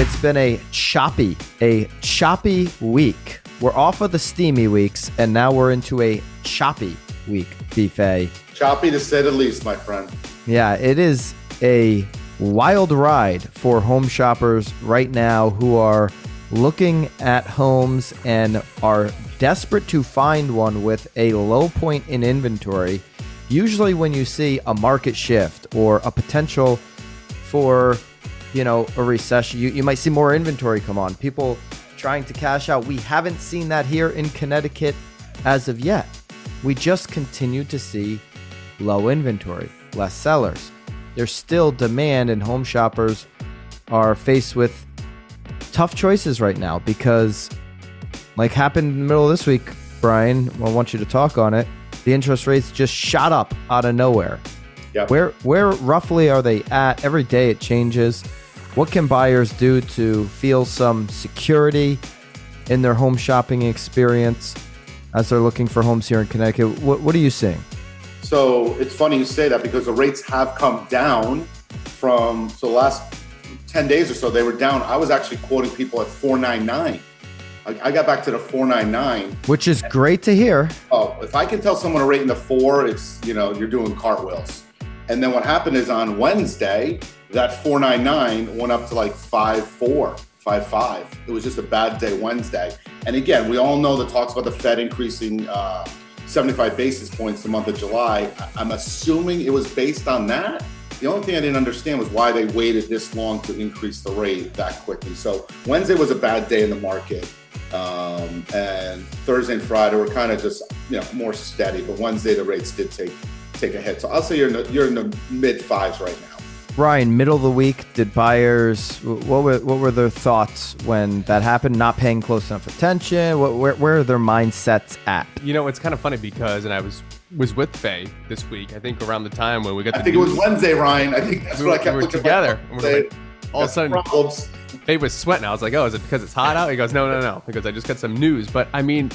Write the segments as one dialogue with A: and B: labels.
A: It's been a choppy, a choppy week. We're off of the steamy weeks, and now we're into a choppy week, Buffet.
B: Choppy to say the least, my friend.
A: Yeah, it is a wild ride for home shoppers right now who are looking at homes and are desperate to find one with a low point in inventory. Usually, when you see a market shift or a potential for, you know, a recession, you, you might see more inventory come on. People trying to cash out. We haven't seen that here in Connecticut as of yet. We just continue to see low inventory, less sellers. There's still demand, and home shoppers are faced with tough choices right now because, like happened in the middle of this week, Brian, I want you to talk on it. The interest rates just shot up out of nowhere.
B: Yep.
A: Where where roughly are they at? Every day it changes. What can buyers do to feel some security in their home shopping experience as they're looking for homes here in Connecticut? What, what are you seeing?
B: So it's funny you say that because the rates have come down from so the last 10 days or so, they were down. I was actually quoting people at 499. I, I got back to the 499.
A: Which is great to hear.
B: Oh, if I can tell someone a rate in the four, it's, you know, you're doing cartwheels. And then what happened is on Wednesday, that 499 went up to like 54, 55. It was just a bad day Wednesday. And again, we all know the talks about the Fed increasing uh, 75 basis points the month of July. I'm assuming it was based on that. The only thing I didn't understand was why they waited this long to increase the rate that quickly. So Wednesday was a bad day in the market. Um, and Thursday and Friday were kind of just you know more steady, but Wednesday the rates did take take a hit. So I'll say you're in the, you're in the mid fives right now.
A: Ryan, middle of the week, did buyers what were what were their thoughts when that happened? Not paying close enough attention. What, where where are their mindsets at?
C: You know, it's kind of funny because, and I was was with Faye this week. I think around the time when we got.
B: I
C: the
B: think it was Wednesday, Ryan. I think that's
C: we
B: what
C: were,
B: I kept
C: we were
B: looking
C: together. and we're like, all of a sudden,
B: problems.
C: Faye was sweating. I was like, "Oh, is it because it's hot out?" He goes, "No, no, no," because I just got some news. But I mean,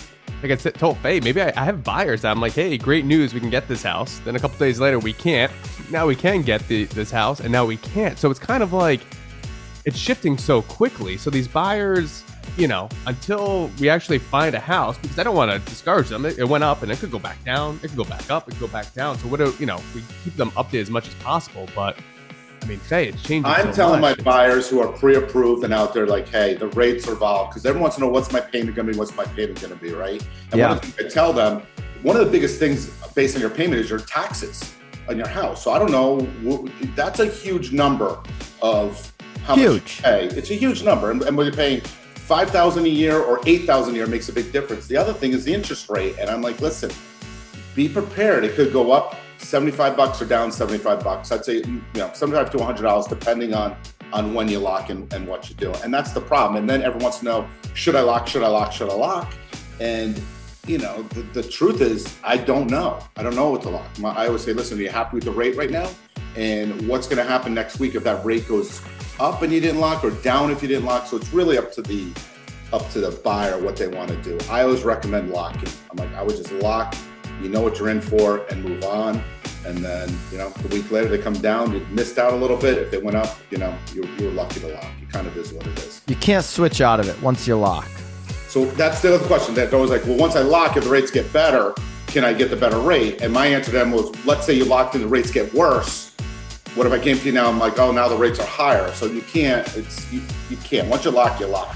C: like I said, told Faye, maybe I, I have buyers. that I'm like, "Hey, great news! We can get this house." Then a couple days later, we can't. Now we can get the, this house, and now we can't. So it's kind of like it's shifting so quickly. So these buyers, you know, until we actually find a house, because I don't want to discourage them. It, it went up and it could go back down. It could go back up. It could go back down. So what do you know? We keep them updated as much as possible. But I mean, Faye, it's changing.
B: I'm
C: so
B: telling my
C: much. It's-
B: buyers who are pre-approved and out there, like, hey, the rates are volatile because everyone wants to know what's my payment going to be, what's my payment going to be, right? And
A: Yeah.
B: one of the things I tell them, one of the biggest things based on your payment is your taxes on your house. So I don't know, that's a huge number of how much you pay. It's a huge number, and, and whether you're paying five thousand a year or eight thousand a year makes a big difference. The other thing is the interest rate, and I'm like, listen, be prepared. It could go up 75 bucks or down 75 bucks. I'd say, you know, 75 to 100 dollars, depending on on when you lock and, and what you do. And that's the problem. And then everyone wants to know, should I lock? Should I lock? Should I lock? And you know, the, the truth is, I don't know. I don't know what to lock. I always say, listen, are you happy with the rate right now? And what's going to happen next week if that rate goes up and you didn't lock, or down if you didn't lock? So it's really up to the up to the buyer what they want to do. I always recommend locking. I'm like, I would just lock. You know what you're in for, and move on. And then, you know, a week later they come down. You missed out a little bit. If they went up, you know, you you were lucky to lock. It kind of is what it is.
A: You can't switch out of it once you lock.
B: So that's the other question. That always like, well, once I lock, if the rates get better, can I get the better rate? And my answer to them was, let's say you locked in, the rates get worse. What if I came to you now? I'm like, oh, now the rates are higher. So you can't. It's you, you can't. Once you lock, you lock.